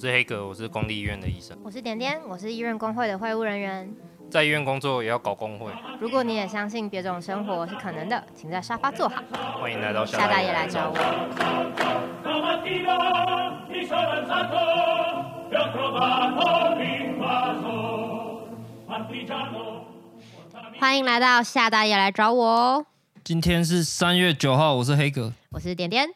我是黑格，我是公立医院的医生。我是点点，我是医院工会的会务人员。在医院工作也要搞工会。如果你也相信别种生活是可能的，请在沙发坐好。欢迎来到夏大爷来找我。欢迎来到夏大爷来找我哦。今天是三月九号，我是黑格，我是点点。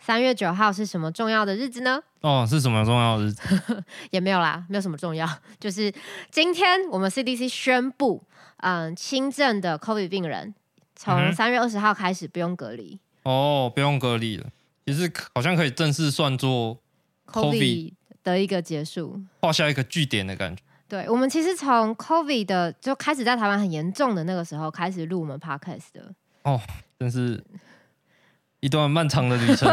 三月九号是什么重要的日子呢？哦，是什么重要的日子？也没有啦，没有什么重要，就是今天我们 CDC 宣布，嗯，轻症的 COVID 病人从三月二十号开始不用隔离。哦，不用隔离了，其实好像可以正式算作 COVID 的一个结束，画下一个句点的感觉。对，我们其实从 COVID 的就开始在台湾很严重的那个时候开始录我们 Podcast 的。哦，真是。一段漫长的旅程，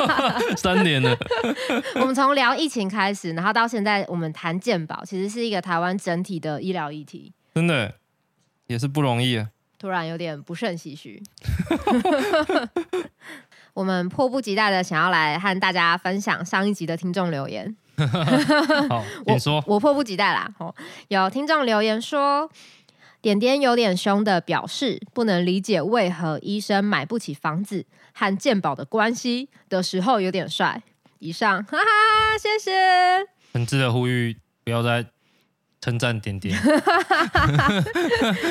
三年了。我们从聊疫情开始，然后到现在，我们谈健保，其实是一个台湾整体的医疗议题。真的也是不容易啊！突然有点不胜唏嘘。我们迫不及待的想要来和大家分享上一集的听众留言。好，你说。我，我迫不及待啦！有听众留言说。点点有点凶的表示，不能理解为何医生买不起房子和鉴宝的关系的时候有点帅。以上，哈哈，谢谢。很值得呼吁，不要再称赞点点。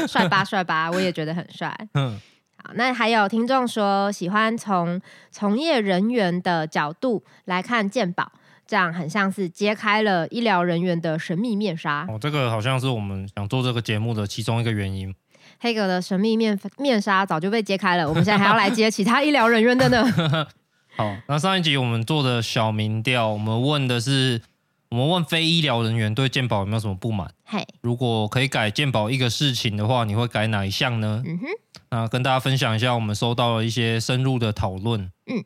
帅吧，帅吧，我也觉得很帅。嗯，好，那还有听众说喜欢从从业人员的角度来看鉴宝。这样很像是揭开了医疗人员的神秘面纱哦，这个好像是我们想做这个节目的其中一个原因。黑格的神秘面面纱早就被揭开了，我们现在还要来揭其他医疗人员的呢。好，那上一集我们做的小民调，我们问的是，我们问非医疗人员对健保有没有什么不满？嘿，如果可以改健保一个事情的话，你会改哪一项呢？嗯哼，那跟大家分享一下，我们收到了一些深入的讨论。嗯，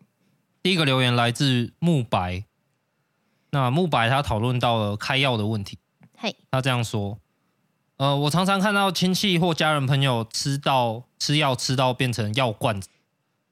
第一个留言来自慕白。那慕白他讨论到了开药的问题，嘿，他这样说，呃，我常常看到亲戚或家人朋友吃到吃药吃到变成药罐子，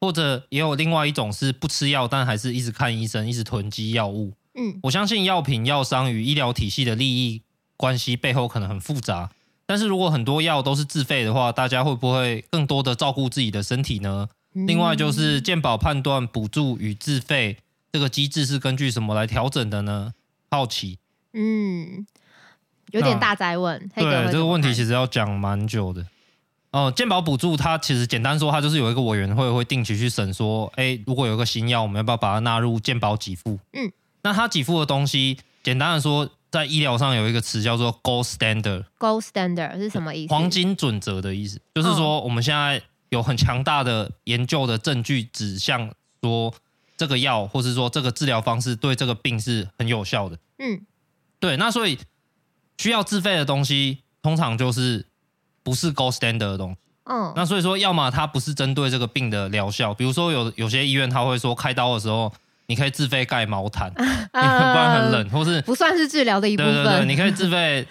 或者也有另外一种是不吃药但还是一直看医生，一直囤积药物。嗯，我相信药品药商与医疗体系的利益关系背后可能很复杂，但是如果很多药都是自费的话，大家会不会更多的照顾自己的身体呢？嗯，另外就是健保判断补助与自费。这个机制是根据什么来调整的呢？好奇，嗯，有点大哉问。对，这个问题其实要讲蛮久的。哦、呃，健保补助它其实简单说，它就是有一个委员会会定期去审，说，哎，如果有一个新药，我们要不要把它纳入健保给付？嗯，那它给付的东西，简单的说，在医疗上有一个词叫做 Gold Standard。Gold Standard 是什么意思？黄金准则的意思，就是说我们现在有很强大的研究的证据指向说。这个药，或是说这个治疗方式对这个病是很有效的。嗯，对。那所以需要自费的东西，通常就是不是 gold standard 的东西。嗯。那所以说，要么它不是针对这个病的疗效，比如说有有些医院他会说开刀的时候，你可以自费盖毛毯，不然很冷，或是不算是治疗的一部分。对对对，你可以自费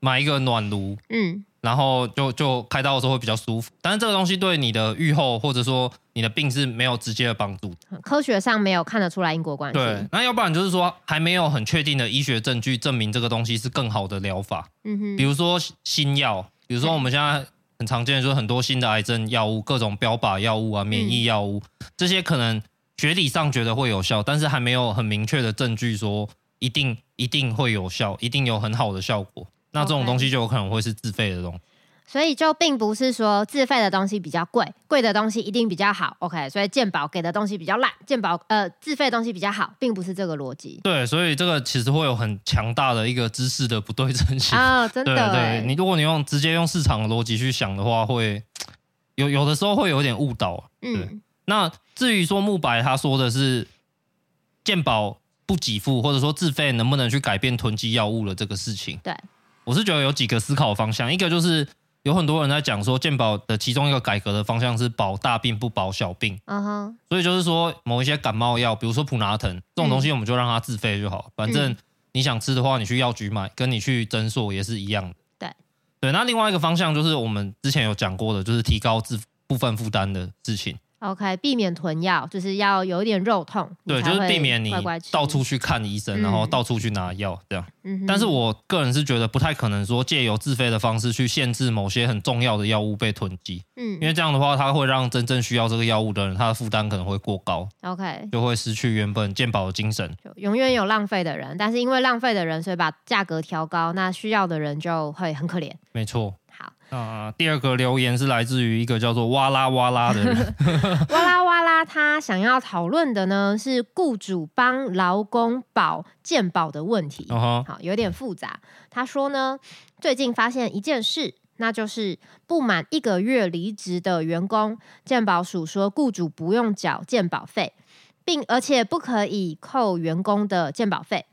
买一个暖炉。嗯。然后就就开刀的时候会比较舒服，但是这个东西对你的愈后或者说你的病是没有直接的帮助，科学上没有看得出来因果关系。对，那要不然就是说还没有很确定的医学证据证明这个东西是更好的疗法。嗯哼，比如说新药，比如说我们现在很常见的就是很多新的癌症药物，各种标靶药物啊、免疫药物，嗯、这些可能学理上觉得会有效，但是还没有很明确的证据说一定一定会有效，一定有很好的效果。那这种东西就有可能会是自费的东西，所以就并不是说自费的东西比较贵，贵的东西一定比较好。OK，所以鉴宝给的东西比较烂，鉴宝呃自费的东西比较好，并不是这个逻辑。对，所以这个其实会有很强大的一个知识的不对称性啊、哦，真的。对，对，你如果你用直接用市场的逻辑去想的话，会有有的时候会有点误导。嗯，那至于说木白他说的是鉴宝不给付，或者说自费能不能去改变囤积药物的这个事情，对。我是觉得有几个思考方向，一个就是有很多人在讲说健保的其中一个改革的方向是保大病不保小病，嗯哼，所以就是说某一些感冒药，比如说普拿疼这种东西，我们就让它自费就好，反正你想吃的话，你去药局买，跟你去诊所也是一样的。对，对，那另外一个方向就是我们之前有讲过的，就是提高自部分负担的事情。OK，避免囤药，就是要有一点肉痛。对，就是避免你到处去看医生，嗯、然后到处去拿药这样。嗯，但是我个人是觉得不太可能说借由自费的方式去限制某些很重要的药物被囤积。嗯，因为这样的话，它会让真正需要这个药物的人，他的负担可能会过高。OK，就会失去原本健保的精神。就永远有浪费的人，但是因为浪费的人，所以把价格调高，那需要的人就会很可怜。没错。好，啊、呃，第二个留言是来自于一个叫做哇啦哇啦的人。哇啦哇啦，他想要讨论的呢是雇主帮劳工保健保的问题。Uh-huh. 好，有点复杂。他说呢，最近发现一件事，那就是不满一个月离职的员工，健保署说雇主不用缴健保费，并而且不可以扣员工的健保费。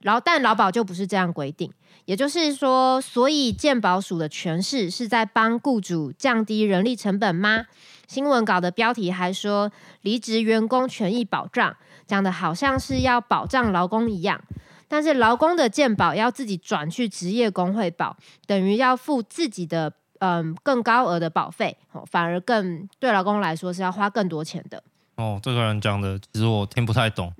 然后，但劳保就不是这样规定。也就是说，所以健保署的诠释是在帮雇主降低人力成本吗？新闻稿的标题还说，离职员工权益保障，讲的好像是要保障劳工一样。但是劳工的健保要自己转去职业工会保，等于要付自己的嗯更高额的保费，反而更对劳工来说是要花更多钱的。哦，这个人讲的其实我听不太懂，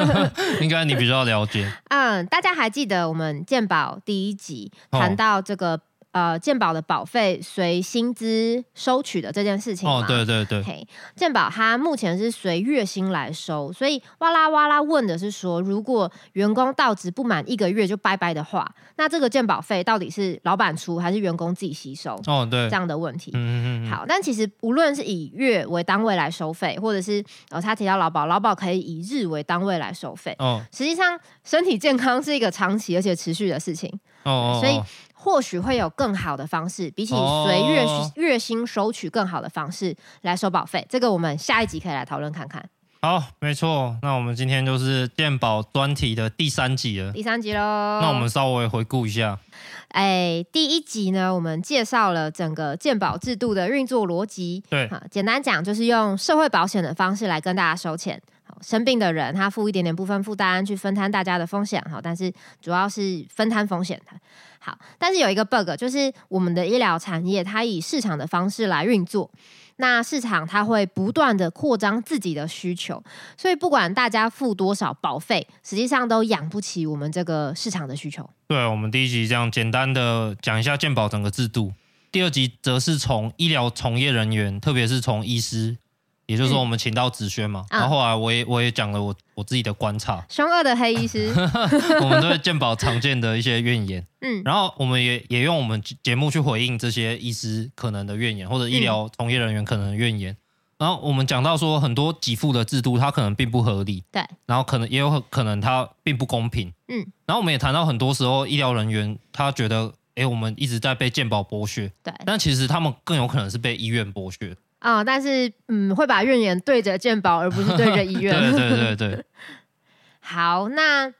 应该你比较了解。嗯，大家还记得我们鉴宝第一集谈到这个、哦、呃健保的保费随薪资收取的这件事情吗？哦，对对对。嘿，健保它目前是随月薪来收，所以哇啦哇啦问的是说，如果员工到职不满一个月就拜拜的话，那这个健保费到底是老板出还是员工自己吸收？哦，对，这样的问题。嗯嗯嗯。好，但其实无论是以月为单位来收费，或者是呃他提到劳保，劳保可以以日为单位来收费。哦。实际上，身体健康是一个长期而且持续的事情。哦。所以或许会有更好的方式，比起随月月薪收取更好的方式来收保费。这个我们下一集可以来讨论看看。好，没错。那我们今天就是健保专题的第三集了。第三集喽。那我们稍微回顾一下。哎，第一集呢，我们介绍了整个健保制度的运作逻辑。对，好，简单讲就是用社会保险的方式来跟大家收钱。生病的人他付一点点部分负担去分摊大家的风险。好，但是主要是分摊风险的。好，但是有一个 bug，就是我们的医疗产业它以市场的方式来运作。那市场它会不断的扩张自己的需求，所以不管大家付多少保费，实际上都养不起我们这个市场的需求。对，我们第一集这样简单的讲一下健保整个制度，第二集则是从医疗从业人员，特别是从医师。也就是说，我们请到子轩嘛、嗯，然后后来我也我也讲了我我自己的观察，凶恶的黑医师，我们对健保常见的一些怨言，嗯，然后我们也也用我们节目去回应这些医师可能的怨言，或者医疗从业人员可能的怨言，嗯、然后我们讲到说很多给付的制度它可能并不合理，对，然后可能也有可能它并不公平，嗯，然后我们也谈到很多时候医疗人员他觉得，哎，我们一直在被健保剥削，对，但其实他们更有可能是被医院剥削。啊、哦，但是嗯，会把怨言对着健保，而不是对着医院。对对对对。好，那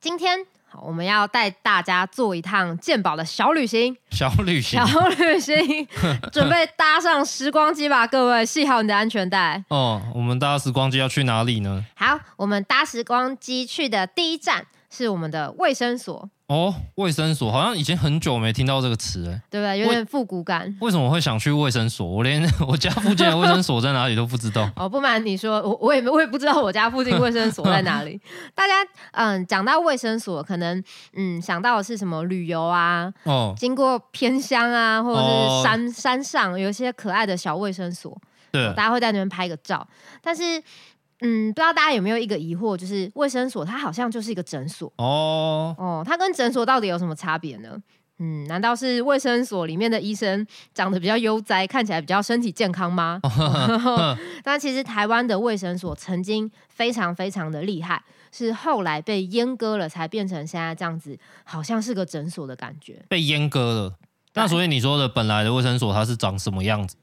今天好，我们要带大家做一趟健保的小旅行。小旅 行，小旅行，准备搭上时光机吧，各位，系好你的安全带。哦，我们搭时光机要去哪里呢？好，我们搭时光机去的第一站是我们的卫生所。哦，卫生所好像已经很久没听到这个词了，对不对？有点复古感。为什么会想去卫生所？我连 我家附近的卫生所在哪里都不知道。哦，不瞒你说，我我也我也不知道我家附近卫生所在哪里。大家嗯，讲到卫生所，可能嗯想到的是什么旅游啊？哦，经过偏乡啊，或者是山、哦、山上有一些可爱的小卫生所，对，大家会在那边拍个照。但是。嗯，不知道大家有没有一个疑惑，就是卫生所它好像就是一个诊所哦哦，它跟诊所到底有什么差别呢？嗯，难道是卫生所里面的医生长得比较悠哉，看起来比较身体健康吗？但其实台湾的卫生所曾经非常非常的厉害，是后来被阉割了，才变成现在这样子，好像是个诊所的感觉。被阉割了，那所以你说的本来的卫生所它是长什么样子？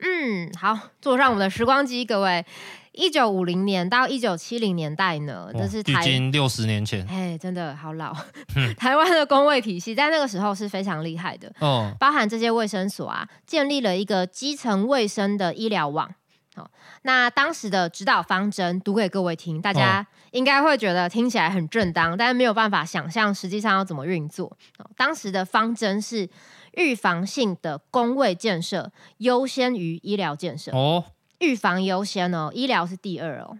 嗯，好，坐上我们的时光机，各位。一九五零年到一九七零年代呢，这是台，距今六十年前，哎，真的好老。台湾的工卫体系在那个时候是非常厉害的，哦，包含这些卫生所啊，建立了一个基层卫生的医疗网。好，那当时的指导方针读给各位听，大家应该会觉得听起来很正当，但是没有办法想象实际上要怎么运作。当时的方针是预防性的工位建设优先于医疗建设。哦。预防优先哦，医疗是第二哦。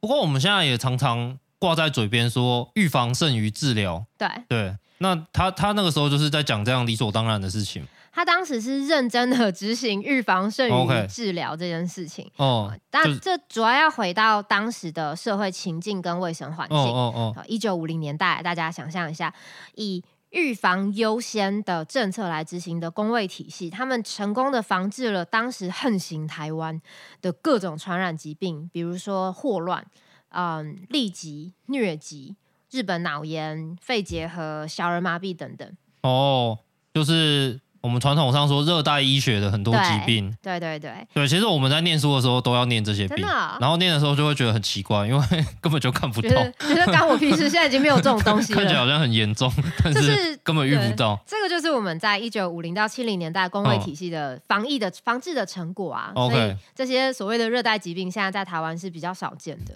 不过我们现在也常常挂在嘴边说预防胜于治疗。对对，那他他那个时候就是在讲这样理所当然的事情。他当时是认真的执行预防胜于治疗这件事情。哦，但这主要要回到当时的社会情境跟卫生环境。哦哦哦，一九五零年代，大家想象一下，以预防优先的政策来执行的公卫体系，他们成功的防治了当时横行台湾的各种传染疾病，比如说霍乱、嗯，痢疾、疟疾、日本脑炎、肺结核、小儿麻痹等等。哦，就是。我们传统上说热带医学的很多疾病，对对对。对，对，其实我们在念书的时候都要念这些病，哦、然后念的时候就会觉得很奇怪，因为 根本就看不到，觉得干我屁事，现在已经没有这种东西了，看起来好像很严重，但是根本遇不到。这个就是我们在一九五零到七零年代公卫体系的防疫的防治的成果啊，哦、所以这些所谓的热带疾病现在在台湾是比较少见的。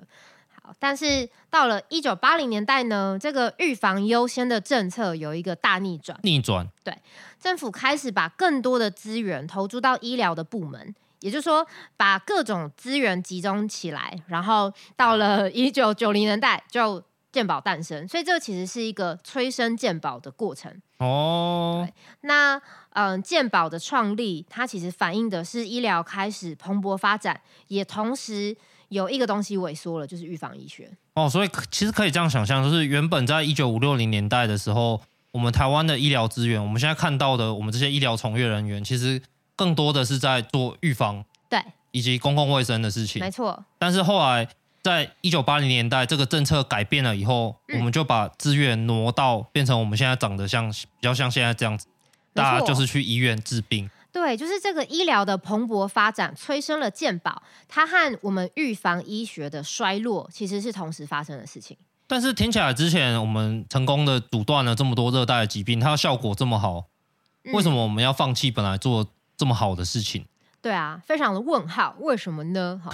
但是到了一九八零年代呢，这个预防优先的政策有一个大逆转。逆转，对，政府开始把更多的资源投注到医疗的部门，也就是说，把各种资源集中起来。然后到了一九九零年代，就健保诞生。所以这其实是一个催生健保的过程。哦，那嗯、呃，健保的创立，它其实反映的是医疗开始蓬勃发展，也同时。有一个东西萎缩了，就是预防医学。哦，所以其实可以这样想象，就是原本在一九五六零年代的时候，我们台湾的医疗资源，我们现在看到的，我们这些医疗从业人员，其实更多的是在做预防，对，以及公共卫生的事情。没错。但是后来在一九八零年代，这个政策改变了以后，嗯、我们就把资源挪到变成我们现在长得像比较像现在这样子，大家就是去医院治病。对，就是这个医疗的蓬勃发展催生了健保，它和我们预防医学的衰落其实是同时发生的事情。但是听起来之前我们成功的阻断了这么多热带的疾病，它的效果这么好，为什么我们要放弃本来做这么好的事情？对啊，非常的问号，为什么呢？哈，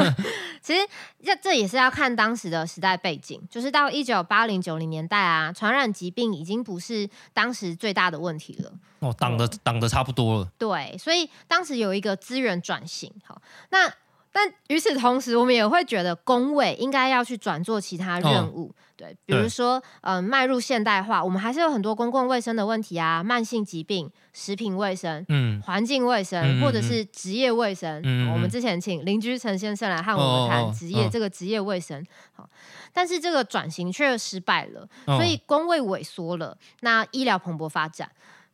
其实这这也是要看当时的时代背景，就是到一九八零九零年代啊，传染疾病已经不是当时最大的问题了。哦，挡的挡的差不多了。对，所以当时有一个资源转型。好，那。但与此同时，我们也会觉得工位应该要去转做其他任务，哦、对，比如说，嗯，迈入现代化，我们还是有很多公共卫生的问题啊，慢性疾病、食品卫生、嗯，环境卫生，嗯、或者是职业卫生。嗯、我们之前请邻居陈先生来和我们谈职业、哦、这个职业卫生，好、哦，但是这个转型却失败了，所以工位萎缩了，那医疗蓬勃发展。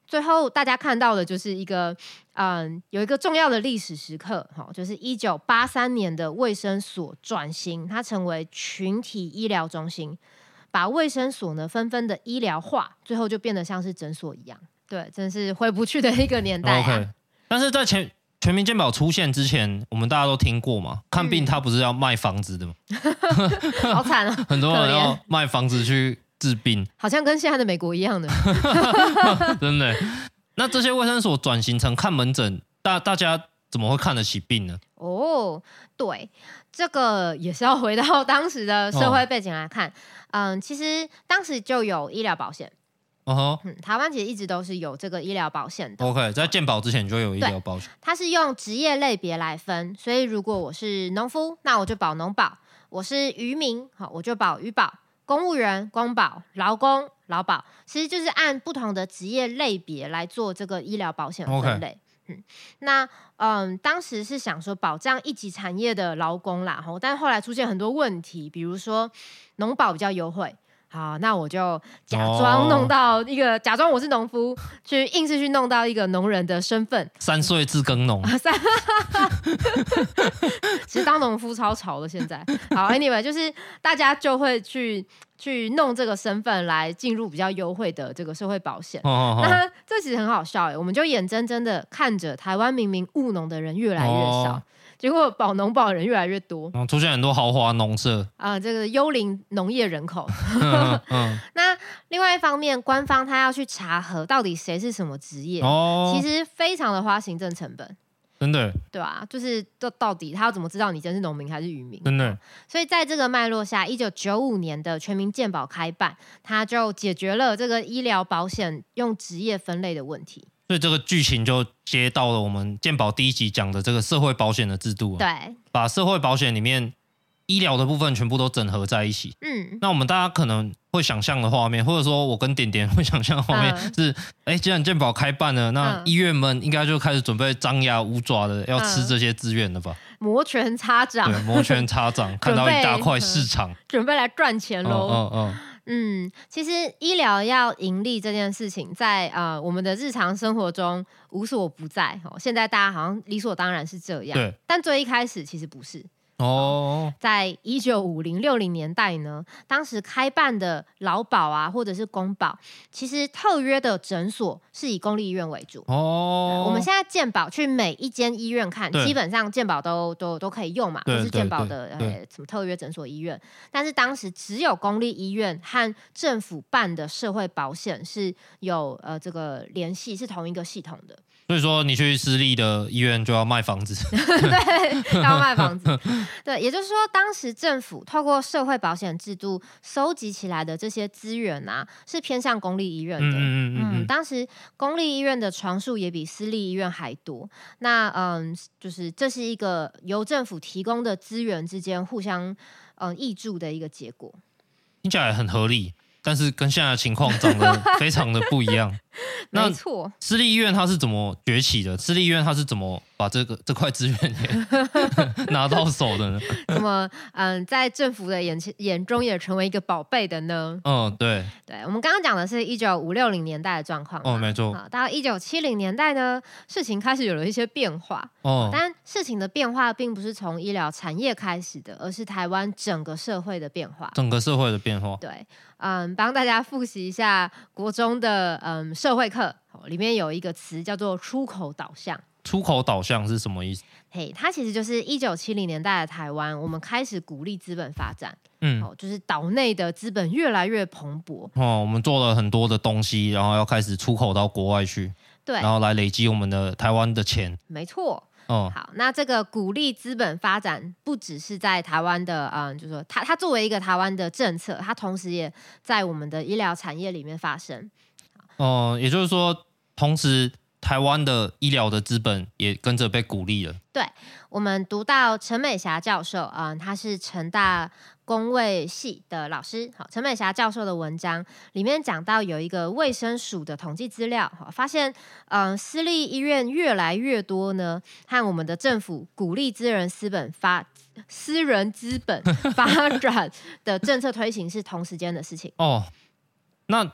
最后，大家看到的就是一个，嗯，有一个重要的历史时刻，哈，就是一九八三年的卫生所转型，它成为群体医疗中心，把卫生所呢纷纷的医疗化，最后就变得像是诊所一样。对，真是回不去的一个年代啊。OK，但是在全全民健保出现之前，我们大家都听过嘛，看病他不是要卖房子的吗？好惨啊！很多人要卖房子去。治病好像跟现在的美国一样的，真的。那这些卫生所转型成看门诊，大大家怎么会看得起病呢？哦，对，这个也是要回到当时的社会背景来看。哦、嗯，其实当时就有医疗保险。哦吼嗯，台湾其实一直都是有这个医疗保险的。OK，在健保之前就有医疗保险。它是用职业类别来分，所以如果我是农夫，那我就保农保；我是渔民，好，我就保渔保。公务员公保、劳工劳保，其实就是按不同的职业类别来做这个医疗保险分类。嗯，那嗯，当时是想说保障一级产业的劳工啦，吼，但后来出现很多问题，比如说农保比较优惠。好，那我就假装弄到一个，哦、假装我是农夫，去硬是去弄到一个农人的身份。三岁自耕农。三，其实当农夫超潮的。现在，好，Anyway，就是大家就会去去弄这个身份来进入比较优惠的这个社会保险。哦哦哦，那这其实很好笑哎，我们就眼睁睁的看着台湾明明务农的人越来越少。哦结果保农保人越来越多，嗯，出现很多豪华农舍啊，这个幽灵农业人口。嗯嗯、那另外一方面，官方他要去查核到底谁是什么职业，哦、其实非常的花行政成本，真的，对吧、啊？就是这到底他要怎么知道你真是农民还是渔民？真的。所以在这个脉络下，一九九五年的全民健保开办，他就解决了这个医疗保险用职业分类的问题。所以这个剧情就接到了我们健保第一集讲的这个社会保险的制度，对，把社会保险里面医疗的部分全部都整合在一起。嗯，那我们大家可能会想象的画面，或者说我跟点点会想象的画面是：哎、嗯，既然健保开办了，那医院们应该就开始准备张牙舞爪的要吃这些资源了吧？摩拳擦掌，对，摩拳擦掌，看到一大块市场，准备来赚钱喽。嗯嗯。嗯嗯，其实医疗要盈利这件事情在，在呃我们的日常生活中无所不在。哦，现在大家好像理所当然是这样，但最一开始其实不是。哦，在一九五零六零年代呢，当时开办的劳保啊，或者是公保，其实特约的诊所是以公立医院为主。哦，我们现在健保去每一间医院看，基本上健保都都都可以用嘛，不是健保的呃什么特约诊所医院。但是当时只有公立医院和政府办的社会保险是有呃这个联系，是同一个系统的。所以说，你去私立的医院就要卖房子，对，要卖房子。对，也就是说，当时政府透过社会保险制度收集起来的这些资源啊，是偏向公立医院的。嗯嗯嗯，嗯。当时公立医院的床数也比私立医院还多。那嗯，就是这是一个由政府提供的资源之间互相嗯挹注的一个结果。听起来很合理。但是跟现在的情况长得 非常的不一样。没错，私立医院它是怎么崛起的？私立医院它是怎么把这个 这块资源也 拿到手的呢？怎么嗯，在政府的眼前眼中也成为一个宝贝的呢？嗯，对，对，我们刚刚讲的是一九五六零年代的状况。哦，没错。到一九七零年代呢，事情开始有了一些变化。哦，但事情的变化并不是从医疗产业开始的，而是台湾整个社会的变化。整个社会的变化。对。嗯，帮大家复习一下国中的嗯社会课，里面有一个词叫做“出口导向”。出口导向是什么意思？嘿，它其实就是一九七零年代的台湾，我们开始鼓励资本发展，嗯，就是岛内的资本越来越蓬勃。哦，我们做了很多的东西，然后要开始出口到国外去，对，然后来累积我们的台湾的钱。没错。哦，好，那这个鼓励资本发展不只是在台湾的，嗯，就是说它它作为一个台湾的政策，它同时也在我们的医疗产业里面发生。哦、呃，也就是说，同时台湾的医疗的资本也跟着被鼓励了。对，我们读到陈美霞教授，嗯，他是成大。公卫系的老师，好，陈美霞教授的文章里面讲到有一个卫生署的统计资料，好，发现，嗯、呃，私立医院越来越多呢，和我们的政府鼓励私人资本发私人资本发展的政策推行是同时间的事情。哦，那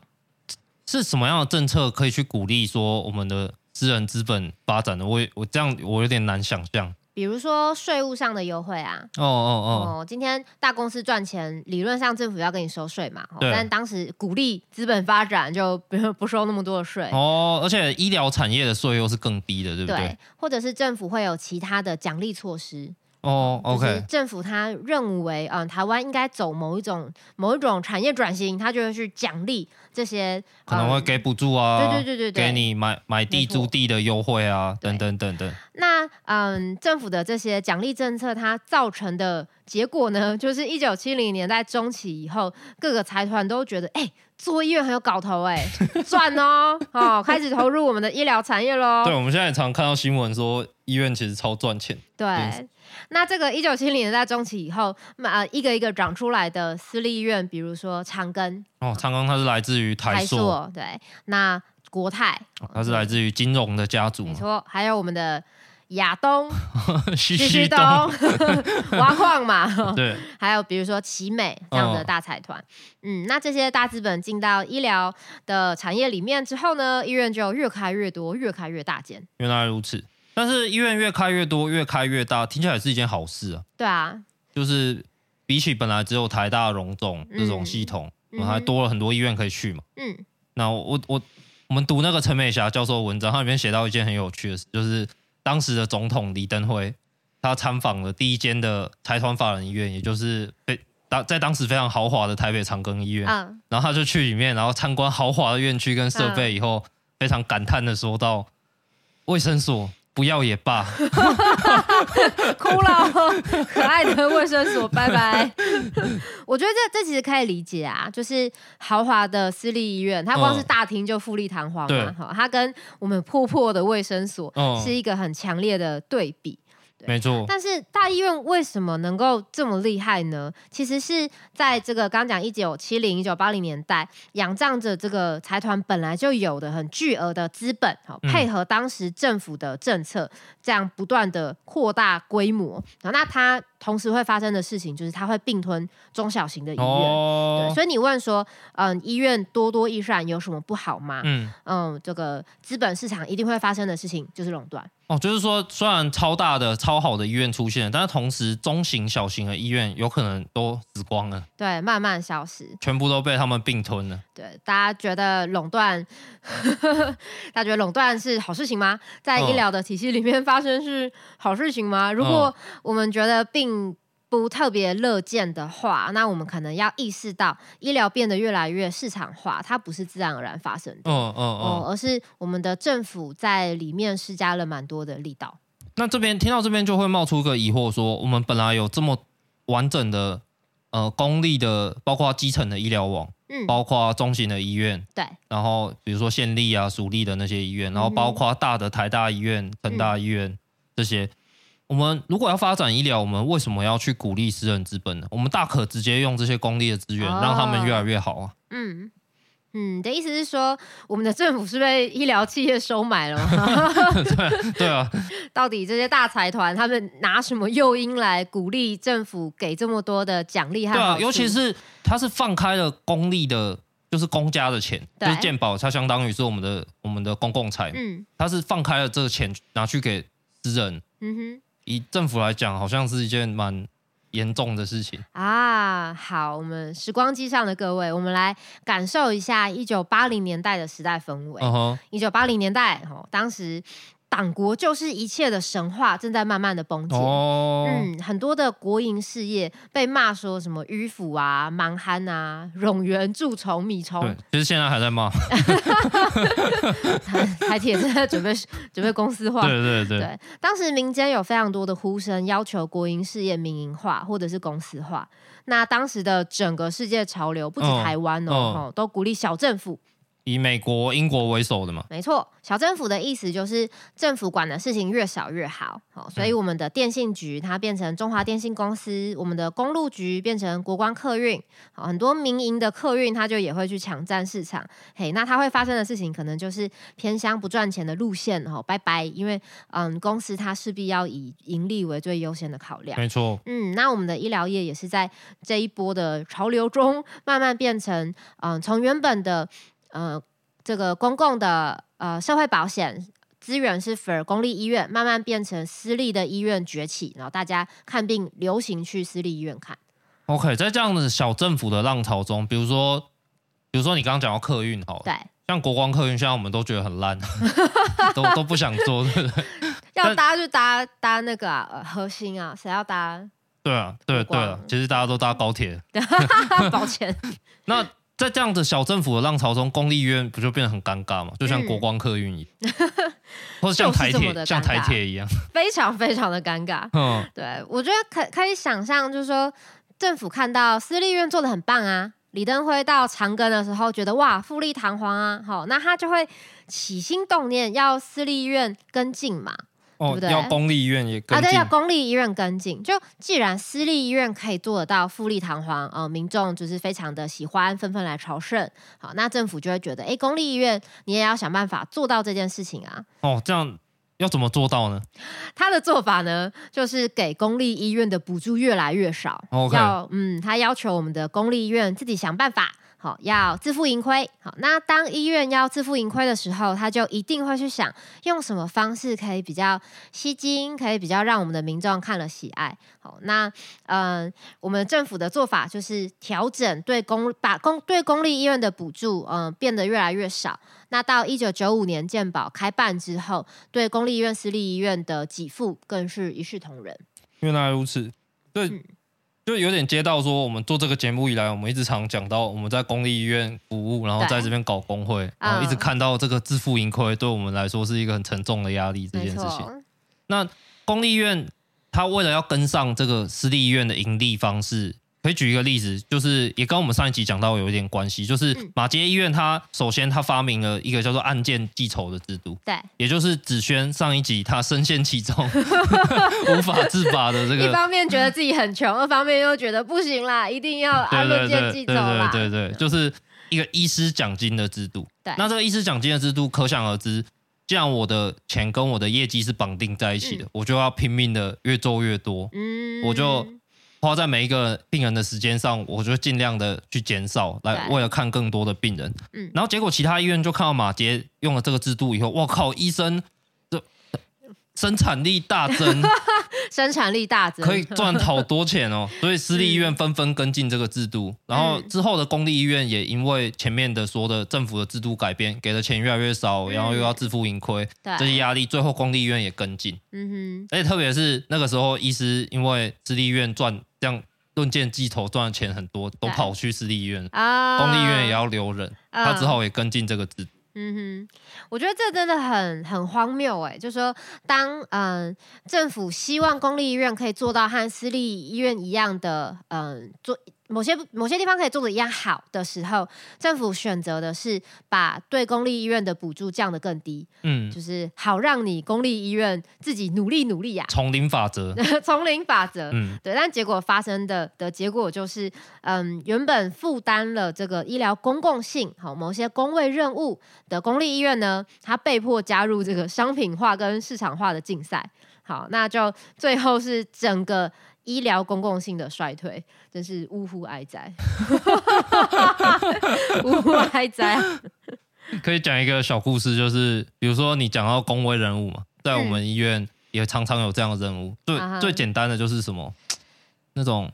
是什么样的政策可以去鼓励说我们的私人资本发展的？我我这样我有点难想象。比如说税务上的优惠啊，哦哦哦，今天大公司赚钱，理论上政府要跟你收税嘛，对，但当时鼓励资本发展，就不不收那么多的税。哦，而且医疗产业的税又是更低的，对不对？对，或者是政府会有其他的奖励措施。哦，OK，政府他认为，嗯，台湾应该走某一种某一种产业转型，他就会去奖励这些，可能会给补助啊，对对对对，给你买买地租地的优惠啊，等等等等。那嗯，政府的这些奖励政策，它造成的结果呢，就是一九七零年代中期以后，各个财团都觉得，哎、欸，做医院很有搞头、欸，哎，赚哦，哦，开始投入我们的医疗产业喽。对，我们现在也常看到新闻说，医院其实超赚钱。对。那这个一九七零年代中期以后，呃，一个一个长出来的私立医院，比如说长庚哦，长庚它是来自于台塑，对，那国泰，哦、它是来自于金融的家族，没错，还有我们的亚东、旭旭东 挖矿嘛，对，还有比如说奇美这样的大财团，嗯，那这些大资本进到医疗的产业里面之后呢，医院就越开越多，越开越大间，原来如此。但是医院越开越多，越开越大，听起来也是一件好事啊。对啊，就是比起本来只有台大荣总这种系统，我们、嗯、还多了很多医院可以去嘛。嗯，那我我我们读那个陈美霞教授的文章，他里面写到一件很有趣的事，就是当时的总统李登辉，他参访了第一间的财团法人医院，也就是被当在当时非常豪华的台北长庚医院。嗯，然后他就去里面，然后参观豪华的院区跟设备以后，嗯、非常感叹的说到：“卫生所。”不要也罢，哭了，可爱的卫生所，拜拜。我觉得这这其实可以理解啊，就是豪华的私立医院，它光是大厅就富丽堂皇嘛，哈、嗯，它跟我们破破的卫生所是一个很强烈的对比。没错，但是大医院为什么能够这么厉害呢？其实是在这个刚讲一九七零、一九八零年代，仰仗着这个财团本来就有的很巨额的资本，好配合当时政府的政策，这样不断的扩大规模。然后那它同时会发生的事情，就是它会并吞中小型的医院。哦、对，所以你问说，嗯，医院多多益善有什么不好吗？嗯嗯，这个资本市场一定会发生的事情就是垄断。哦，就是说，虽然超大的、超好的医院出现，但是同时中型、小型的医院有可能都死光了。对，慢慢消失，全部都被他们并吞了。对，大家觉得垄断，大家觉得垄断是好事情吗？在医疗的体系里面发生是好事情吗？如果我们觉得并不特别乐见的话，那我们可能要意识到，医疗变得越来越市场化，它不是自然而然发生的，哦哦哦，而是我们的政府在里面施加了蛮多的力道。那这边听到这边就会冒出个疑惑说，说我们本来有这么完整的呃公立的，包括基层的医疗网，嗯，包括中型的医院，对，然后比如说县立啊、属立的那些医院，然后包括大的台大医院、成大医院、嗯、这些。我们如果要发展医疗，我们为什么要去鼓励私人资本呢？我们大可直接用这些公立的资源，哦、让他们越来越好啊。嗯嗯，你的意思是说，我们的政府是被医疗企业收买了吗？对对啊。到底这些大财团他们拿什么诱因来鼓励政府给这么多的奖励？对啊，尤其是他是放开了公立的，就是公家的钱，就是健保，它相当于是我们的我们的公共财。嗯，他是放开了这个钱拿去给私人。嗯哼。以政府来讲，好像是一件蛮严重的事情啊。好，我们时光机上的各位，我们来感受一下一九八零年代的时代氛围。一九八零年代，哦，当时。党国就是一切的神话正在慢慢的崩解，哦、嗯，很多的国营事业被骂说什么迂腐啊、蛮憨啊、冗员、蛀虫、米虫，对，其实现在还在骂。台铁正在准备 准备公司化，对对对，对。当时民间有非常多的呼声，要求国营事业民营化或者是公司化。那当时的整个世界潮流，不止台湾哦，哦，哦，都鼓励小政府。以美国、英国为首的嘛，没错。小政府的意思就是政府管的事情越少越好。好，所以我们的电信局它变成中华电信公司，我们的公路局变成国光客运。好，很多民营的客运它就也会去抢占市场。嘿，那它会发生的事情可能就是偏乡不赚钱的路线。哦，拜拜。因为嗯，公司它势必要以盈利为最优先的考量。没错。嗯，那我们的医疗业也是在这一波的潮流中慢慢变成嗯，从原本的。呃，这个公共的呃社会保险资源是 for 公立医院，慢慢变成私立的医院崛起，然后大家看病流行去私立医院看。OK，在这样的小政府的浪潮中，比如说，比如说你刚刚讲到客运，好，对，像国光客运，现在我们都觉得很烂，都都不想做，对不对？要搭就搭搭那个啊，呃，核心啊，谁要搭？对啊，对对啊，其实大家都搭高铁。抱歉。那。在这样子小政府的浪潮中，公立医院不就变得很尴尬吗？就像国光客运一样，嗯、或者像台铁，像台铁一样，非常非常的尴尬。嗯，对，我觉得可可以想象，就是说政府看到私立医院做的很棒啊，李登辉到长庚的时候，觉得哇，富丽堂皇啊，好，那他就会起心动念要私立医院跟进嘛。哦，对对要公立医院也跟进啊，对，要公立医院跟进。就既然私立医院可以做得到富丽堂皇，呃，民众就是非常的喜欢，纷纷来朝圣。好，那政府就会觉得，哎，公立医院你也要想办法做到这件事情啊。哦，这样要怎么做到呢？他的做法呢，就是给公立医院的补助越来越少。要嗯，他要求我们的公立医院自己想办法。好，要自负盈亏。好，那当医院要自负盈亏的时候，他就一定会去想用什么方式可以比较吸睛，可以比较让我们的民众看了喜爱。好，那嗯、呃，我们政府的做法就是调整对公把公对公立医院的补助，嗯、呃，变得越来越少。那到一九九五年健保开办之后，对公立医院、私立医院的给付更是一视同仁。原来如此，对。嗯就有点接到说，我们做这个节目以来，我们一直常讲到我们在公立医院服务，然后在这边搞工会，然后一直看到这个自负盈亏，对我们来说是一个很沉重的压力。这件事情，那公立医院它为了要跟上这个私立医院的盈利方式。可以举一个例子，就是也跟我们上一集讲到有一点关系，就是马偕医院，它首先它发明了一个叫做案件记仇的制度，对，也就是子轩上一集他深陷其中 无法自拔的这个，一方面觉得自己很穷，二方面又觉得不行啦，一定要案件记酬啦，对对对，对，对，对，就是一个医师奖金的制度。对，那这个医师奖金的制度，可想而知，既然我的钱跟我的业绩是绑定在一起的，嗯、我就要拼命的越做越多，嗯，我就。花在每一个病人的时间上，我就尽量的去减少，来为了看更多的病人。嗯，然后结果其他医院就看到马杰用了这个制度以后，我靠，医生这生产力大增，生产力大增，可以赚好多钱哦。所以私立医院纷纷跟进这个制度，然后之后的公立医院也因为前面的说的政府的制度改变，给的钱越来越少，然后又要自负盈亏，这些压力，最后公立医院也跟进。嗯哼，而且特别是那个时候，医师因为私立医院赚。这样论剑计头赚的钱很多，都跑去私立医院，啊、公立医院也要留人，啊、他只好也跟进这个制度。嗯哼，我觉得这真的很很荒谬哎，就是说当嗯、呃、政府希望公立医院可以做到和私立医院一样的嗯、呃、做。某些某些地方可以做的一样好的时候，政府选择的是把对公立医院的补助降得更低，嗯，就是好让你公立医院自己努力努力呀、啊。丛林法则，丛林法则，嗯，对。但结果发生的的结果就是，嗯，原本负担了这个医疗公共性，好某些公卫任务的公立医院呢，它被迫加入这个商品化跟市场化的竞赛，好，那就最后是整个。医疗公共性的衰退，真是呜呼哀哉，呜呼哀哉。可以讲一个小故事，就是比如说你讲到公卫任务嘛，在我们医院也常常有这样的任务。最、嗯、最简单的就是什么，那种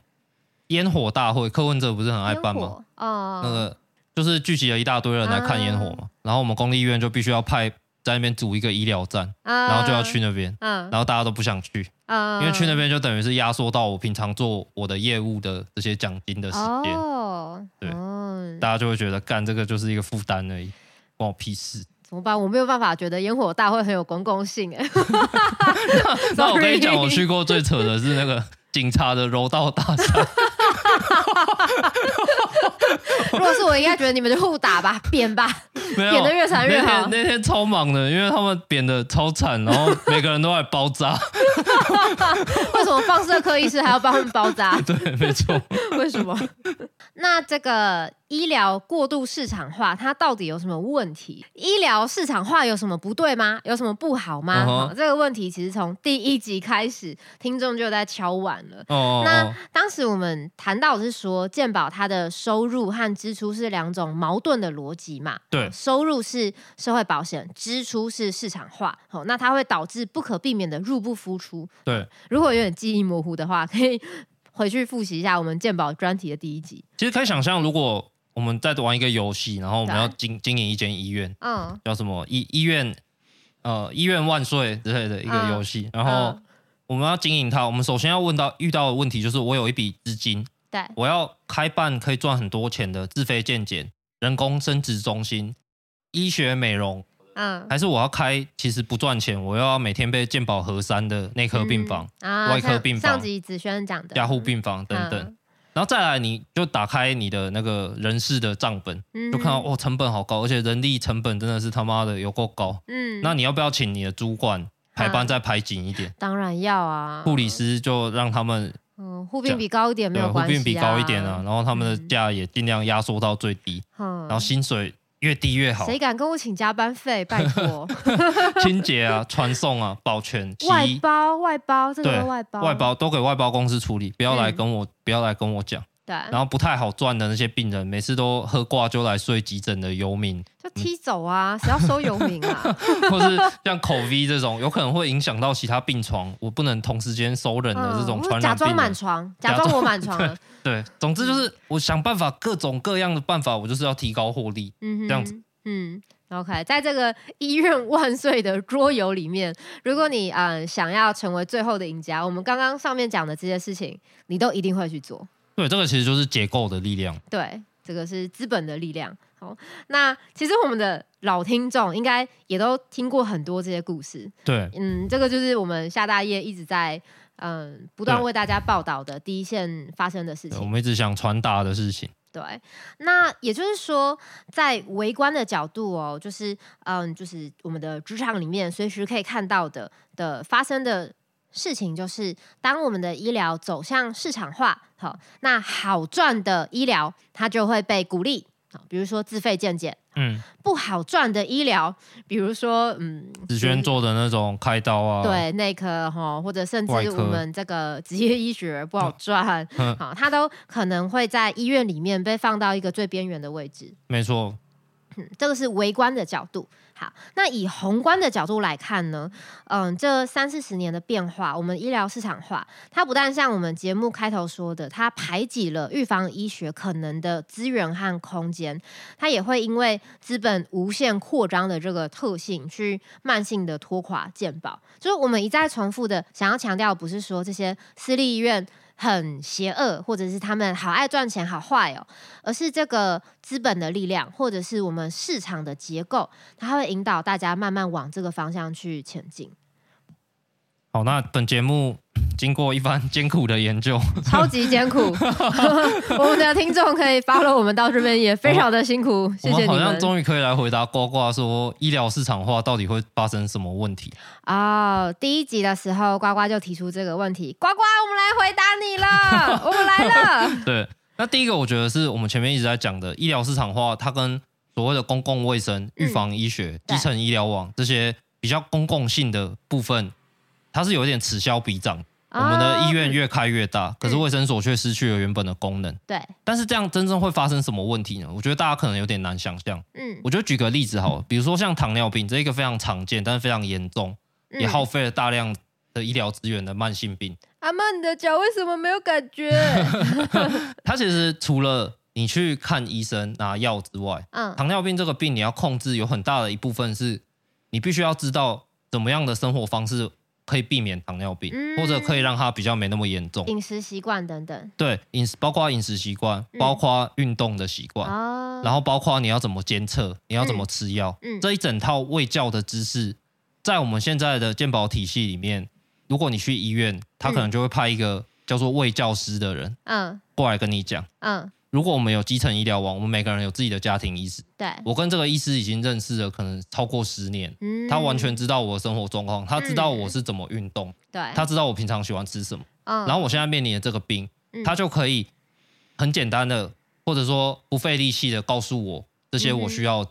烟火大会，柯文哲不是很爱办吗？哦，那个就是聚集了一大堆人来看烟火嘛，嗯、然后我们公立医院就必须要派。在那边组一个医疗站，然后就要去那边，然后大家都不想去，因为去那边就等于是压缩到我平常做我的业务的这些奖金的时间，对，大家就会觉得干这个就是一个负担而已，关我屁事。怎么办？我没有办法觉得烟火大会很有公共性哎。那我跟你讲，我去过最扯的是那个警察的柔道大赛。如果是我，应该觉得你们就互打吧，扁吧，扁的越惨越好。那天超忙的，因为他们扁的超惨，然后每个人都在包扎。为什么放射科医师还要帮他们包扎？对，没错。为什么？那这个医疗过度市场化，它到底有什么问题？医疗市场化有什么不对吗？有什么不好吗？Uh huh. 这个问题其实从第一集开始，听众就在敲碗了。哦。Uh huh. 那当时我们谈到的是说，健保它的收入和支出是两种矛盾的逻辑嘛？对。收入是社会保险，支出是市场化。好，那它会导致不可避免的入不敷出。对。如果有点记忆模糊的话，可以。回去复习一下我们健保专题的第一集。其实可以想象，如果我们在玩一个游戏，然后我们要经经营一间医院，嗯，叫什么医医院，呃，医院万岁之类的一个游戏。嗯、然后我们要经营它，我们首先要问到遇到的问题就是，我有一笔资金，对，我要开办可以赚很多钱的自费健检、人工生殖中心、医学美容。嗯，还是我要开，其实不赚钱，我要每天被健保核删的内科病房、嗯啊、外科病房、上集子轩讲的。加护病房等等，嗯、然后再来，你就打开你的那个人事的账本，嗯、就看到哦，成本好高，而且人力成本真的是他妈的有够高。嗯，那你要不要请你的主管排班再排紧一点？当然要啊。护理师就让他们，嗯，护病比高一点没有关系、啊，护病比高一点啊，然后他们的价也尽量压缩到最低，嗯、然后薪水。越低越好。谁敢跟我请加班费？拜托。清洁啊，传送啊，保全。外包，外包，这个外包，外包都给外包公司处理，不要来跟我，嗯、不要来跟我讲。对，然后不太好赚的那些病人，每次都喝挂就来睡急诊的游民，就踢走啊！谁、嗯、要收游民啊？或是像 COVID 这种，有可能会影响到其他病床，我不能同时间收人的这种传染病、嗯、假装满床，假装我满床。对，对，总之就是我想办法，各种各样的办法，我就是要提高获利。嗯哼，这样子。嗯，OK，在这个医院万岁的桌游里面，如果你嗯、呃、想要成为最后的赢家，我们刚刚上面讲的这些事情，你都一定会去做。对，这个其实就是结构的力量。对，这个是资本的力量。好，那其实我们的老听众应该也都听过很多这些故事。对，嗯，这个就是我们夏大业一直在嗯不断为大家报道的第一线发生的事情。我们一直想传达的事情。对，那也就是说，在围观的角度哦，就是嗯，就是我们的职场里面随时可以看到的的发生的事情，就是当我们的医疗走向市场化，好，那好赚的医疗它就会被鼓励。比如说自费健检，嗯，不好赚的医疗，比如说嗯，子轩做的那种开刀啊，对，内科哈，或者甚至我们这个 职业医学不好赚，好、嗯，它都可能会在医院里面被放到一个最边缘的位置。没错，嗯，这个是围观的角度。好，那以宏观的角度来看呢，嗯，这三四十年的变化，我们医疗市场化，它不但像我们节目开头说的，它排挤了预防医学可能的资源和空间，它也会因为资本无限扩张的这个特性，去慢性的拖垮健保。就是我们一再重复的想要强调，不是说这些私立医院。很邪恶，或者是他们好爱赚钱，好坏哦，而是这个资本的力量，或者是我们市场的结构，它会引导大家慢慢往这个方向去前进。好，那本节目。经过一番艰苦的研究，超级艰苦，我们的听众可以 follow 我们到这边也非常的辛苦，谢谢你们。好像终于可以来回答呱呱说医疗市场化到底会发生什么问题啊？Oh, 第一集的时候，呱呱就提出这个问题，呱呱，我们来回答你了，我们来了。对，那第一个我觉得是我们前面一直在讲的医疗市场化，它跟所谓的公共卫生、预防医学、嗯、基层医疗网这些比较公共性的部分，它是有一点此消彼长。我们的医院越开越大，可是卫生所却失去了原本的功能。对，但是这样真正会发生什么问题呢？我觉得大家可能有点难想象。嗯，我就举个例子好了，比如说像糖尿病这一个非常常见，但是非常严重，也耗费了大量的医疗资源的慢性病。阿妈，你的脚为什么没有感觉？它其实除了你去看医生拿药之外，嗯，糖尿病这个病你要控制，有很大的一部分是你必须要知道怎么样的生活方式。可以避免糖尿病，嗯、或者可以让它比较没那么严重。饮食习惯等等。对，饮食包括饮食习惯，嗯、包括运动的习惯，哦、然后包括你要怎么监测，你要怎么吃药，嗯。嗯、这一整套卫教的知识，在我们现在的健保体系里面，如果你去医院，他可能就会派一个叫做卫教师的人，嗯，过来跟你讲，嗯。如果我们有基层医疗网，我们每个人有自己的家庭医师。对，我跟这个医师已经认识了，可能超过十年。嗯，他完全知道我的生活状况，他知道我是怎么运动，对，他知道我平常喜欢吃什么。嗯，然后我现在面临的这个病，他就可以很简单的，或者说不费力气的告诉我这些我需要。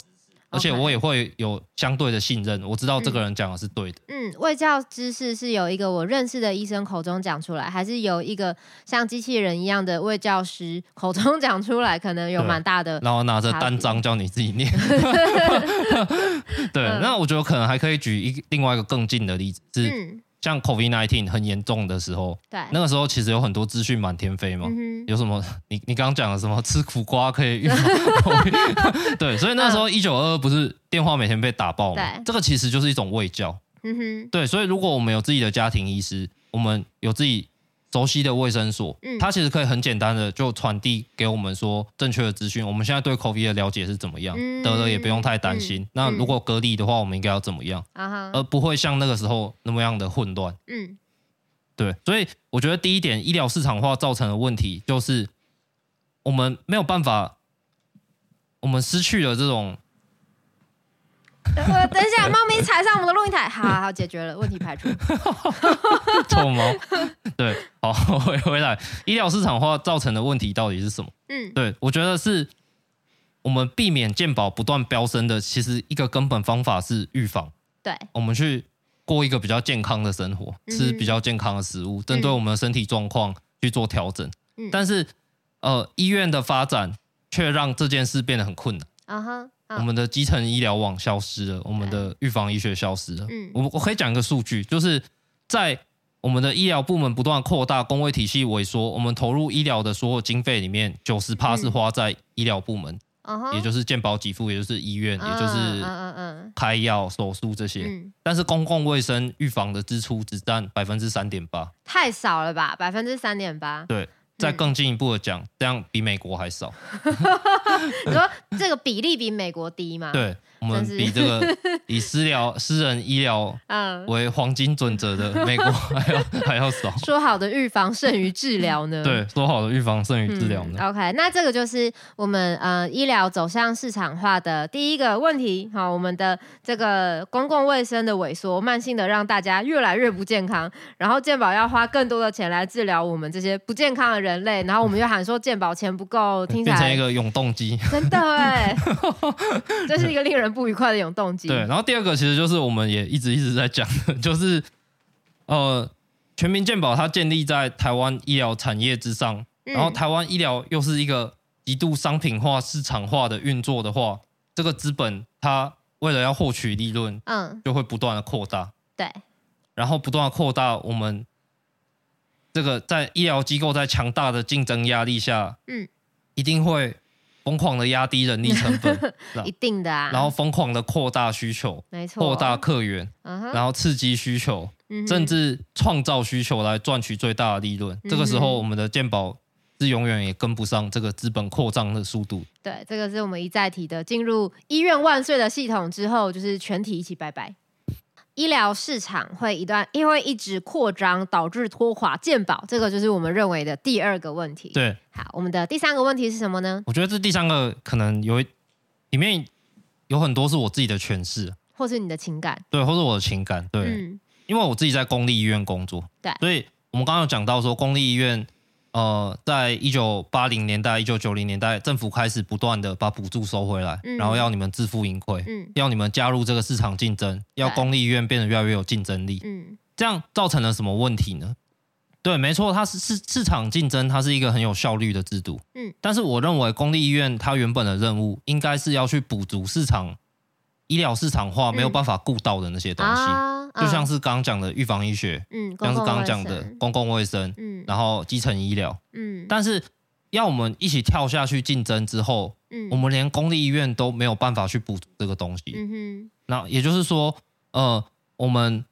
而且我也会有相对的信任，我知道这个人讲的是对的。嗯，卫教知识是由一个我认识的医生口中讲出来，还是由一个像机器人一样的卫教师口中讲出来？可能有蛮大的。然后拿着单张叫你自己念。对，那我觉得可能还可以举一另外一个更近的例子是。嗯像 COVID-19 很严重的时候，对，那个时候其实有很多资讯满天飞嘛。嗯、有什么？你你刚刚讲的什么？吃苦瓜可以预防 COVID？对，所以那时候一九二二不是电话每天被打爆吗？对这个其实就是一种卫教。嗯哼，对，所以如果我们有自己的家庭医师，我们有自己。熟悉的卫生所，嗯，它其实可以很简单的就传递给我们说正确的资讯。我们现在对 COVID 的了解是怎么样？嗯、得了也不用太担心。嗯、那如果隔离的话，我们应该要怎么样？嗯、而不会像那个时候那么样的混乱。嗯，对。所以我觉得第一点，医疗市场化造成的问题就是我们没有办法，我们失去了这种。等一下，猫咪踩上我们的录音台，好好好，解决了，问题排除。臭猫，对，好，回回来，医疗市场化造成的问题到底是什么？嗯，对，我觉得是我们避免健保不断飙升的，其实一个根本方法是预防。对，我们去过一个比较健康的生活，吃比较健康的食物，针对我们的身体状况去做调整。嗯，但是呃，医院的发展却让这件事变得很困难。啊哈。我们的基层医疗网消失了，我们的预防医学消失了。嗯，我我可以讲一个数据，就是在我们的医疗部门不断扩大，公卫体系萎缩，我们投入医疗的所有经费里面，九十趴是花在医疗部门，嗯也就是健保给付，也就是医院，嗯也就是嗯嗯嗯开药、手术这些。嗯，但是公共卫生预防的支出只占百分之三点八。太少了吧？百分之三点八。对，再更进一步的讲，这样比美国还少。你说这个比例比美国低吗？，对，我们比这个 以私疗、私人医疗嗯，为黄金准则的美国 还要还要少。说好的预防胜于治疗呢？对，说好的预防胜于治疗呢。嗯。OK，那这个就是我们呃医疗走向市场化的第一个问题。好，我们的这个公共卫生的萎缩，慢性的让大家越来越不健康，然后健保要花更多的钱来治疗我们这些不健康的人类，然后我们又喊说健保钱不够，听起来变成一个永动机。真的哎，这是一个令人不愉快的永动机。对，然后第二个其实就是我们也一直一直在讲的，就是呃，全民健保它建立在台湾医疗产业之上，嗯。然后台湾医疗又是一个极度商品化、市场化的运作的话，这个资本它为了要获取利润，嗯，就会不断的扩大，对，然后不断的扩大我们这个在医疗机构在强大的竞争压力下，嗯，一定会疯狂的压低人力成本，一定的啊。然后疯狂的扩大需求，没错，扩大客源，然后刺激需求，嗯甚至创造需求来赚取最大的利润。这个时候，我们的健保是永远也跟不上这个资本扩张的速度。对，这个是我们一再提的。进入医院万岁的系统之后，就是全体一起拜拜。医疗市场会一段，因为一直扩张，导致拖垮健保，这个就是我们认为的第二个问题。，对，好，我们的第三个问题是什么呢？我觉得这第三个可能有一里面有很多是我自己的诠释，或是你的情感？对，或是我的情感，对，嗯，因为我自己在公立医院工作，对所以我们刚刚有讲到说，公立医院，呃，在一九八零年代、一九九零年代，政府开始不断的把补助收回来，嗯。然后要你们自负盈亏，嗯。要你们加入这个市场竞争，要公立医院变得越来越有竞争力，嗯。这样造成了什么问题呢？对，没错，它是市市场竞争，它是一个很有效率的制度。嗯，但是我认为公立医院它原本的任务应该是要去补足市场医疗市场化没有办法顾到的那些东西，啊，就像是是刚刚讲的预防医学，嗯，像是刚刚讲的公共卫生，嗯然后基层医疗。嗯但是要我们一起跳下去竞争之后，嗯，我们连公立医院都没有办法去补足这个东西。嗯哼那也就是说，呃，我们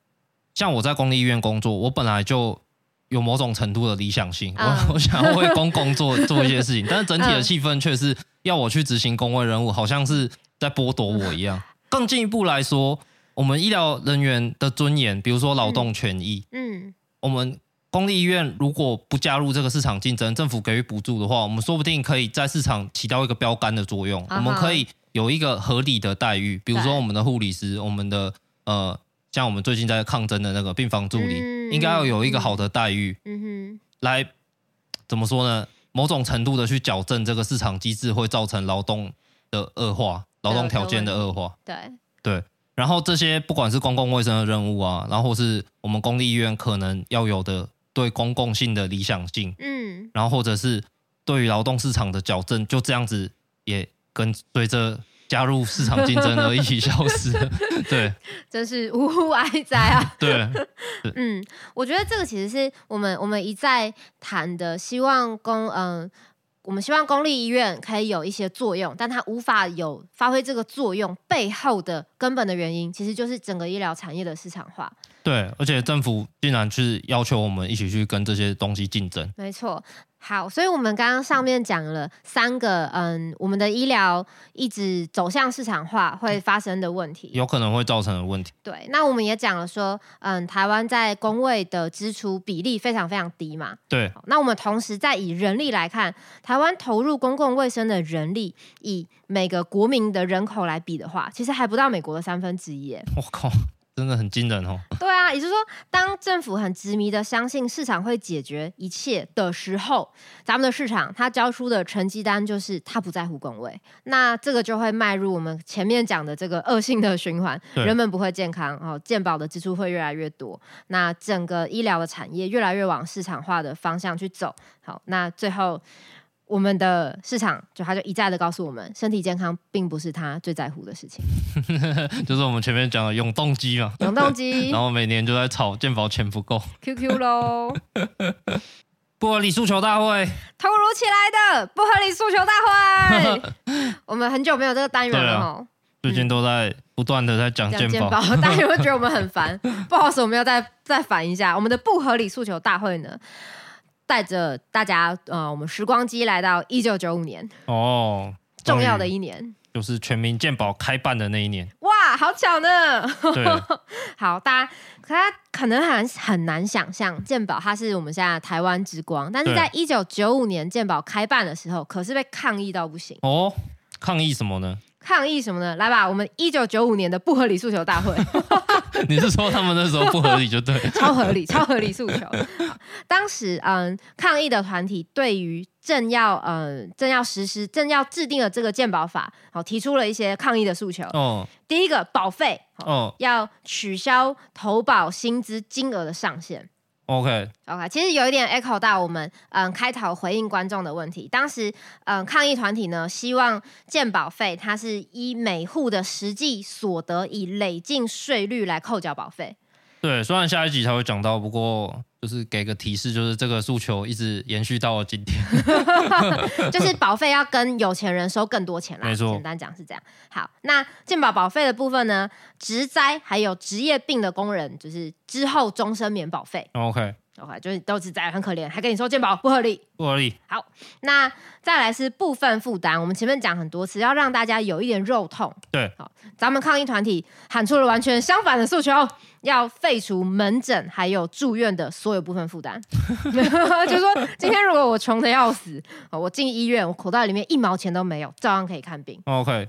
像我在公立医院工作，我本来就有某种程度的理想性，嗯我我想要为公共做 做一些事情，但是整体的气氛却是要我去执行公卫任务，好像是在剥夺我一样。更进一步来说，我们医疗人员的尊严，比如说劳动权益，嗯。我们公立医院如果不加入这个市场竞争，政府给予补助的话，我们说不定可以在市场起到一个标杆的作用。啊我们可以有一个合理的待遇，比如对。说我们的护理师，我们的呃，像我们最近在抗争的那个病房助理，嗯。应该要有一个好的待遇，嗯哼。来怎么说呢？某种程度的去矫正这个市场机制会造成劳动的恶化，劳动条件的恶化。对，对，然后这些不管是公共卫生的任务啊，然后或是我们公立医院可能要有的对公共性的理想性，嗯然后或者是对于劳动市场的矫正，就这样子也跟随着加入市场竞争而一起消失 了。对真是呜呼哀哉啊！对嗯，我觉得这个其实是我们我们一再谈的，希望公嗯、我们希望公立医院可以有一些作用，但它无法有发挥这个作用背后的根本的原因，其实就是整个医疗产业的市场化。对，而且政府竟然去要求我们一起去跟这些东西竞争。没错，好，所以我们刚刚上面讲了三个，嗯，我们的医疗一直走向市场化会发生的问题。有可能会造成的问题。对，那我们也讲了说，嗯，台湾在公卫的支出比例非常非常低嘛。对那我们同时在以人力来看，台湾投入公共卫生的人力，以每个国民的人口来比的话，其实还不到美国的三分之一。我靠，真的很惊人哦。对啊，也就是说，当政府很执迷的相信市场会解决一切的时候，咱们的市场它交出的成绩单就是它不在乎工位，那这个就会迈入我们前面讲的这个恶性的循环，人们不会健康哦，健保的支出会越来越多，那整个医疗的产业越来越往市场化的方向去走，好，那最后。我们的市场就他就一再的告诉我们，身体健康并不是他最在乎的事情。就是我们前面讲的永动机嘛，永动机 然后每年就在吵健保钱不够。，QQ 喽。不合理诉求大会，突如其来的不合理诉求大会，我们很久没有这个单元了哈。最近都在不断的在讲健保，大家有没有觉得我们很烦？不好意思，我们要再再烦一下。我们的不合理诉求大会呢，带着大家呃，我们时光机来到一九九五年哦，重要的一年，就是全民健保开办的那一年。哇，好巧呢！对，好，大家可他可能很很难想象，健保它是我们现在台湾之光，但是在一九九五年健保开办的时候，可是被抗议到不行哦。抗议什么呢？抗议什么呢？来吧，我们一九九五年的不合理诉求大会。你是说他们那时候不合理就对？超合理，超合理诉求。当时，嗯，抗议的团体对于正要，嗯，正要实施、正要制定的这个健保法，好，提出了一些抗议的诉求。哦，第一个保费，哦，要取消投保薪资金额的上限。OK，OK，、okay. okay, 其实有一点 echo 到我们嗯开头回应观众的问题。当时嗯抗议团体呢，希望健保费它是依每户的实际所得以累进税率来扣缴保费。对，虽然下一集才会讲到，不过就是给个提示，就是这个诉求一直延续到了今天，就是保费要跟有钱人收更多钱啦。没错，简单讲是这样。好，那健保保费的部分呢，职灾还有职业病的工人，就是之后终身免保费。OK。OK，就是都是在很可怜，还跟你说健保不合理，不合理。好，那再来是部分负担，我们前面讲很多次，要让大家有一点肉痛。对，好，咱们抗议团体喊出了完全相反的诉求，要废除门诊还有住院的所有部分负担。就是说，今天如果我穷的要死，我进医院，我口袋里面一毛钱都没有，照样可以看病。OK，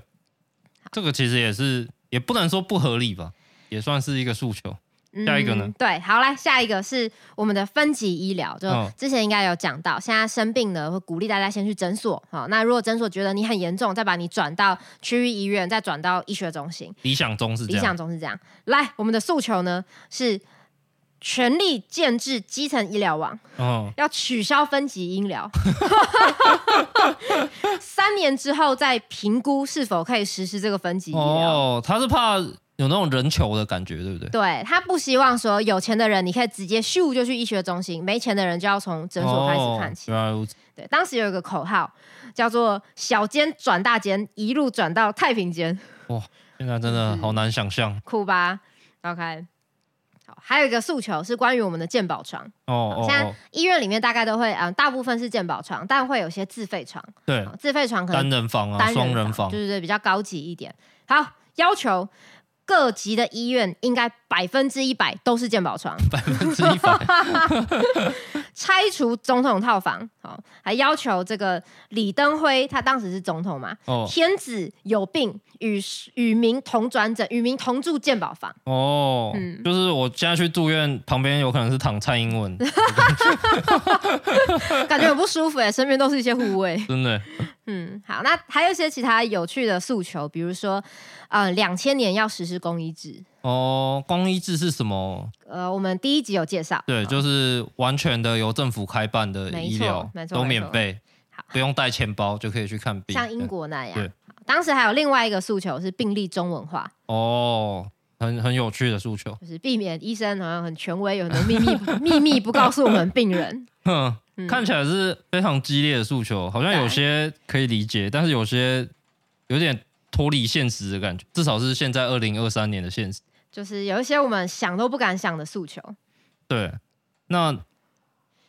这个其实也是，也不能说不合理吧，也算是一个诉求。下一个呢？嗯、对，好，来下一个是我们的分级医疗，就之前应该有讲到，现在生病了会鼓励大家先去诊所，好，那如果诊所觉得你很严重，再把你转到区域医院，再转到医学中心。理想中是这样，理想中是这样。来，我们的诉求呢是全力建制基层医疗网，哦，要取消分级医疗，三年之后再评估是否可以实施这个分级医疗。哦，他是怕。有那种人球的感觉，对不对？对，他不希望说有钱的人你可以直接咻就去医学中心，没钱的人就要从诊所开始看起。哦、对，当时有一个口号叫做“小间转大间，一路转到太平间”。哇，现在真的好难想象，酷吧？OK，好，还有一个诉求是关于我们的健保床。哦，现在医院里面大概都会，嗯，大部分是健保床，但会有些自费床。对，自费床可能单人房啊，双人房，对对对，比较高级一点。好，要求。各级的医院应该百分之一百都是健保床，百分之一百。拆除总统套房，好，还要求这个李登辉，他当时是总统嘛？哦，天子有病，与与民同转诊，与民同住健保房。哦，嗯，就是我现在去住院，旁边有可能是躺蔡英文，感觉很不舒服哎，身边都是一些护卫，真的。嗯，好，那还有一些其他有趣的诉求，比如说，呃，两千年要实施公医制。哦，公医制是什么？呃，我们第一集有介绍，对，就是完全的由政府开办的医疗，都免费，好，不用带钱包就可以去看病，像英国那样。对，当时还有另外一个诉求是病例中文化。哦，很很有趣的诉求，就是避免医生好像很权威，有很多秘密 秘密不告诉我们病人。哼，看起来是非常激烈的诉求，好像有些可以理解，但是有些有点脱离现实的感觉，至少是现在二零二三年的现实。就是有一些我们想都不敢想的诉求。对，那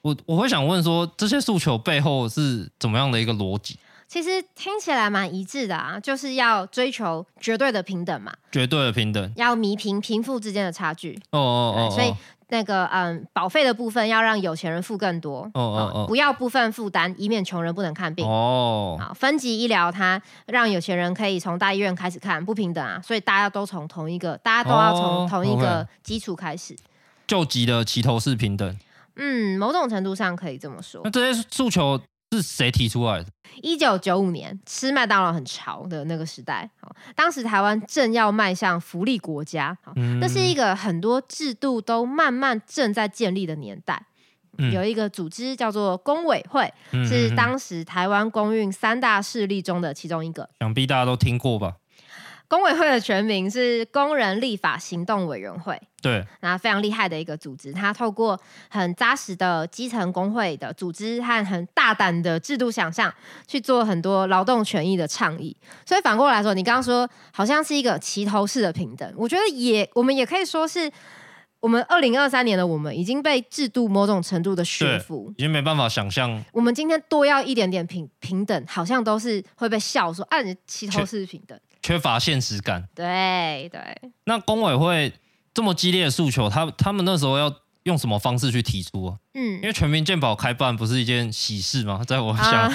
我我会想问说，这些诉求背后是怎么样的一个逻辑？其实听起来蛮一致的啊，就是要追求绝对的平等嘛，绝对的平等，要弥平贫富之间的差距。哦哦哦，所以那个嗯，保费的部分要让有钱人付更多。哦哦哦，不要部分负担，以免穷人不能看病。哦，好，分级医疗它让有钱人可以从大医院开始看，不平等啊，所以大家都从同一个，大家都要从同一个基础开始。救急的齐头是平等。嗯，某种程度上可以这么说。那这些诉求。是谁提出来的？一九九五年，吃麦当劳很潮的那个时代，当时台湾正要迈向福利国家，嗯，那是一个很多制度都慢慢正在建立的年代。嗯，有一个组织叫做工委会，嗯，是当时台湾公运三大势力中的其中一个。想必大家都听过吧？公委会的全名是工人立法行动委员会。对，那非常厉害的一个组织，它透过很扎实的基层工会的组织和很大胆的制度想象，去做很多劳动权益的倡议。所以反过来说，你刚刚说好像是一个齐头式的平等，我觉得也，我们也可以说是。我们二零二三年的我们已经被制度某种程度的驯服，已经没办法想象。我们今天多要一点点平平等，好像都是会被笑说，啊，你齐头式平等，缺乏现实感。对对。那工委会这么激烈的诉求，他他们那时候要用什么方式去提出啊？嗯，因为全民健保开办不是一件喜事吗？在我想，啊、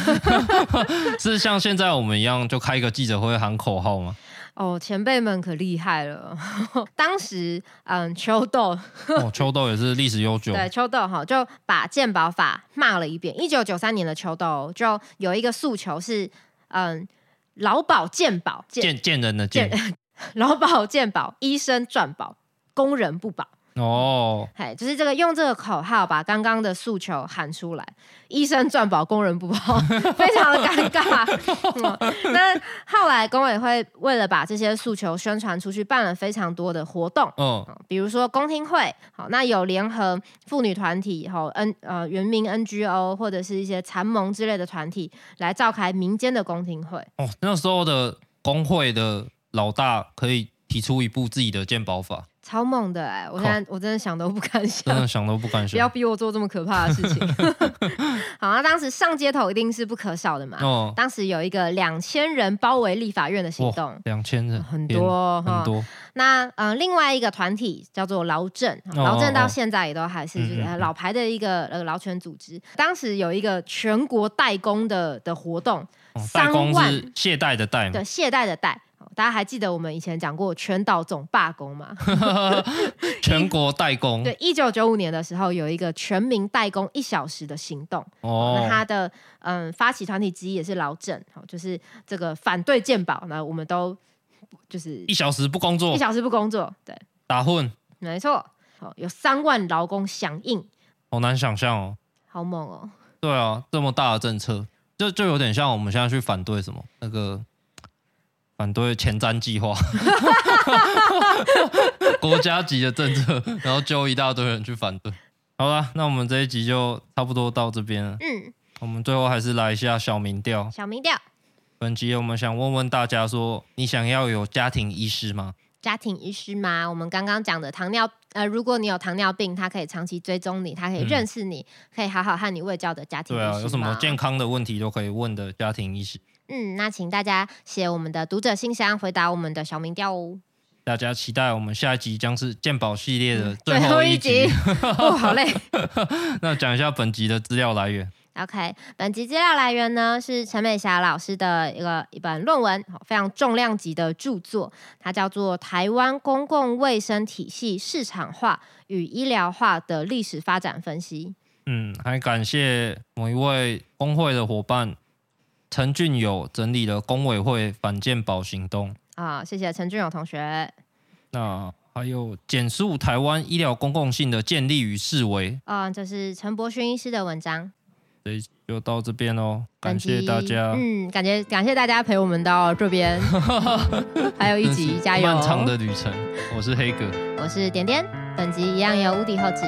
是像现在我们一样，就开一个记者会喊口号吗？哦，前辈们可厉害了。当时，嗯，秋豆，哦，秋豆也是历史悠久。对，秋豆哈就把健保法骂了一遍。一九九三年的秋豆就有一个诉求是，嗯，劳保健保，健健人的健，劳保健保，医生赚保，工人不保。哦，哎，就是这个用这个口号把刚刚的诉求喊出来，医生赚保，工人不保，非常的尴尬。嗯、那后来工委会为了把这些诉求宣传出去，办了非常多的活动，嗯，比如说公听会，好，那有联合妇女团体，好，N 呃原民 NGO 或者是一些残盟之类的团体来召开民间的公听会。哦，那时候的工会的老大可以提出一部自己的健保法。超猛的哎！我现在我真的想都不敢想，真的想都不敢想。不要逼我做这么可怕的事情。好，那当时上街头一定是不可少的嘛。哦。当时有一个两千人包围立法院的行动，两千人很多很多。那呃，另外一个团体叫做劳政，劳政到现在也都还是就是老牌的一个呃劳权组织。当时有一个全国代工的的活动，代工是懈怠的代，对，懈怠的代。大家还记得我们以前讲过全岛总罢工吗？全国代工。对，一九九五年的时候有一个全民代工一小时的行动。哦。那他的嗯发起团体之一也是劳正，好，就是这个反对健保。那我们都就是一小时不工作，一小时不工作，对，打混。没错。好，有三万劳工响应。好难想象哦。好猛哦。对啊，这么大的政策，就就有点像我们现在去反对什么那个。反对前瞻计划，国家级的政策，然后揪一大堆人去反对。好了，那我们这一集就差不多到这边了。嗯，我们最后还是来一下小民调。小民调，本集我们想问问大家说，你想要有家庭医师吗？家庭医师吗？我们刚刚讲的糖尿，呃，如果你有糖尿病，他可以长期追踪你，他可以认识你，嗯、可以好好和你卫教的家庭医师。对啊，有什么健康的问题都可以问的家庭医师。嗯，那请大家写我们的读者信箱，回答我们的小民调哦。大家期待我们下一集将是鉴宝系列的最后一集。嗯、一集哦，好嘞。那讲一下本集的资料来源。OK，本集资料来源呢是陈美霞老师的一个一本论文，非常重量级的著作，它叫做《台湾公共卫生体系市场化与医疗化的历史发展分析》。嗯，还感谢某一位工会的伙伴。陈俊友整理了工委会反健保行动啊，谢谢陈俊友同学。那还有简述台湾医疗公共性的建立与式微啊，这是陈柏勋医师的文章。对，就到这边喽，感谢大家。嗯，感觉感谢大家陪我们到这边，还有一集，加油！漫长的旅程，我是黑哥，我是点点，本集一样由无敌后制。